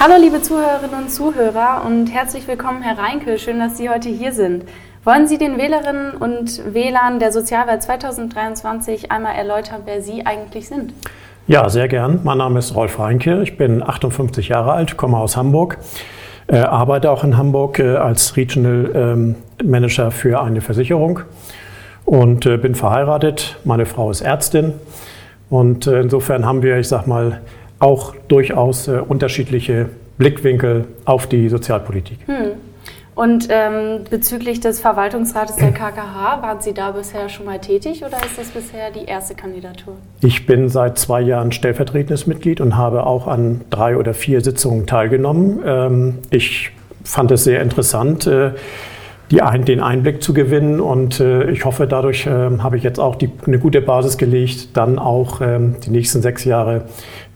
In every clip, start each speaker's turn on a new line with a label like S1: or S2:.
S1: Hallo liebe Zuhörerinnen und Zuhörer und herzlich willkommen, Herr Reinke. Schön, dass Sie heute hier sind. Wollen Sie den Wählerinnen und Wählern der Sozialwahl 2023 einmal erläutern, wer Sie eigentlich sind?
S2: Ja, sehr gern. Mein Name ist Rolf Reinke. Ich bin 58 Jahre alt, komme aus Hamburg, äh, arbeite auch in Hamburg äh, als Regional ähm, Manager für eine Versicherung und äh, bin verheiratet. Meine Frau ist Ärztin und äh, insofern haben wir, ich sag mal, auch durchaus äh, unterschiedliche Blickwinkel auf die Sozialpolitik.
S1: Hm. Und ähm, bezüglich des Verwaltungsrates der KKH, waren Sie da bisher schon mal tätig oder ist das bisher die erste Kandidatur?
S2: Ich bin seit zwei Jahren stellvertretendes Mitglied und habe auch an drei oder vier Sitzungen teilgenommen. Ähm, ich fand es sehr interessant. Äh, die ein, den Einblick zu gewinnen. Und äh, ich hoffe, dadurch äh, habe ich jetzt auch die, eine gute Basis gelegt, dann auch ähm, die nächsten sechs Jahre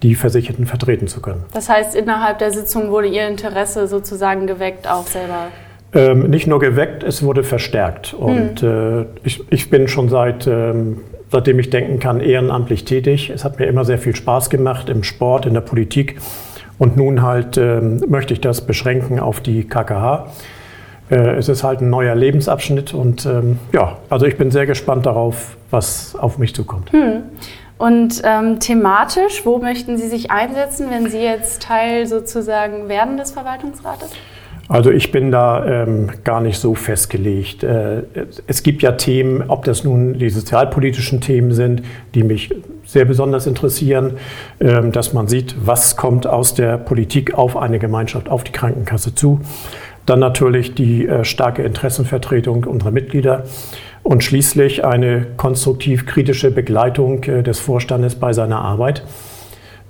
S2: die Versicherten vertreten zu können.
S1: Das heißt, innerhalb der Sitzung wurde Ihr Interesse sozusagen geweckt, auch selber?
S2: Ähm, nicht nur geweckt, es wurde verstärkt. Und hm. äh, ich, ich, bin schon seit, ähm, seitdem ich denken kann, ehrenamtlich tätig. Es hat mir immer sehr viel Spaß gemacht im Sport, in der Politik. Und nun halt ähm, möchte ich das beschränken auf die KKH. Äh, es ist halt ein neuer Lebensabschnitt und ähm, ja, also ich bin sehr gespannt darauf, was auf mich zukommt. Hm.
S1: Und ähm, thematisch, wo möchten Sie sich einsetzen, wenn Sie jetzt Teil sozusagen werden des Verwaltungsrates?
S2: Also ich bin da ähm, gar nicht so festgelegt. Äh, es gibt ja Themen, ob das nun die sozialpolitischen Themen sind, die mich sehr besonders interessieren, äh, dass man sieht, was kommt aus der Politik auf eine Gemeinschaft, auf die Krankenkasse zu. Dann natürlich die äh, starke Interessenvertretung unserer Mitglieder und schließlich eine konstruktiv-kritische Begleitung äh, des Vorstandes bei seiner Arbeit.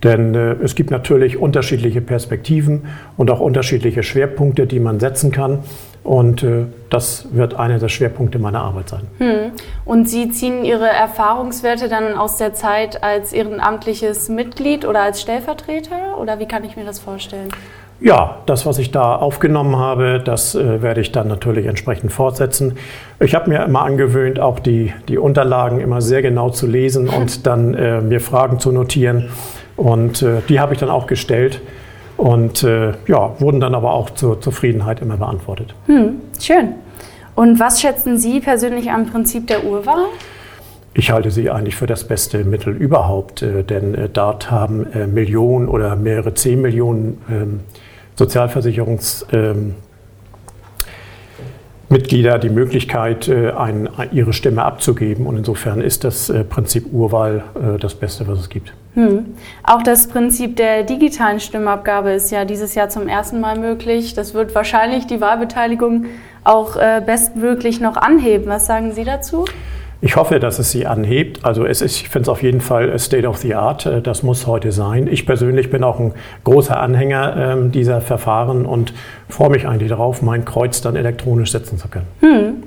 S2: Denn äh, es gibt natürlich unterschiedliche Perspektiven und auch unterschiedliche Schwerpunkte, die man setzen kann. Und äh, das wird einer der Schwerpunkte meiner Arbeit sein. Hm.
S1: Und Sie ziehen Ihre Erfahrungswerte dann aus der Zeit als ehrenamtliches Mitglied oder als Stellvertreter? Oder wie kann ich mir das vorstellen?
S2: Ja, das, was ich da aufgenommen habe, das äh, werde ich dann natürlich entsprechend fortsetzen. Ich habe mir immer angewöhnt, auch die, die Unterlagen immer sehr genau zu lesen und dann äh, mir Fragen zu notieren. Und äh, die habe ich dann auch gestellt und äh, ja, wurden dann aber auch zur Zufriedenheit immer beantwortet.
S1: Hm, schön. Und was schätzen Sie persönlich am Prinzip der Urwahl?
S2: Ich halte sie eigentlich für das beste Mittel überhaupt, äh, denn äh, dort haben Millionen oder mehrere zehn Millionen ähm, Sozialversicherungsmitglieder die Möglichkeit, äh, ihre Stimme abzugeben. Und insofern ist das äh, Prinzip Urwahl äh, das Beste, was es gibt. Hm.
S1: Auch das Prinzip der digitalen Stimmabgabe ist ja dieses Jahr zum ersten Mal möglich. Das wird wahrscheinlich die Wahlbeteiligung auch bestmöglich noch anheben. Was sagen Sie dazu?
S2: Ich hoffe, dass es sie anhebt. Also es ist, ich finde es auf jeden Fall State of the Art. Äh, das muss heute sein. Ich persönlich bin auch ein großer Anhänger ähm, dieser Verfahren und freue mich eigentlich darauf, mein Kreuz dann elektronisch setzen zu können. Hm.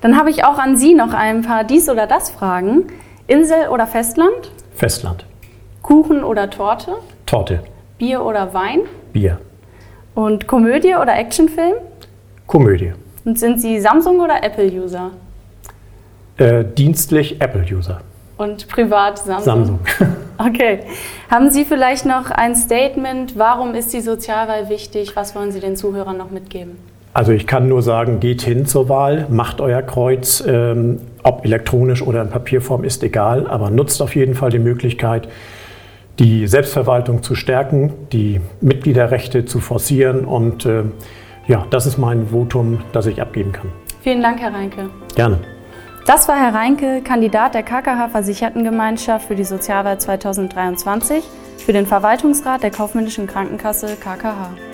S1: Dann habe ich auch an Sie noch ein paar dies oder das Fragen. Insel oder Festland?
S2: Festland.
S1: Kuchen oder Torte?
S2: Torte.
S1: Bier oder Wein?
S2: Bier.
S1: Und Komödie oder Actionfilm?
S2: Komödie.
S1: Und sind Sie Samsung oder Apple-User?
S2: Äh, dienstlich Apple-User.
S1: Und privat Samsung?
S2: Samsung.
S1: okay. Haben Sie vielleicht noch ein Statement? Warum ist die Sozialwahl wichtig? Was wollen Sie den Zuhörern noch mitgeben?
S2: Also ich kann nur sagen, geht hin zur Wahl, macht euer Kreuz, ähm, ob elektronisch oder in Papierform ist egal, aber nutzt auf jeden Fall die Möglichkeit, die Selbstverwaltung zu stärken, die Mitgliederrechte zu forcieren und äh, ja, das ist mein Votum, das ich abgeben kann.
S1: Vielen Dank, Herr Reinke.
S2: Gerne.
S1: Das war Herr Reinke, Kandidat der KKH Versichertengemeinschaft für die Sozialwahl 2023 für den Verwaltungsrat der Kaufmännischen Krankenkasse KKH.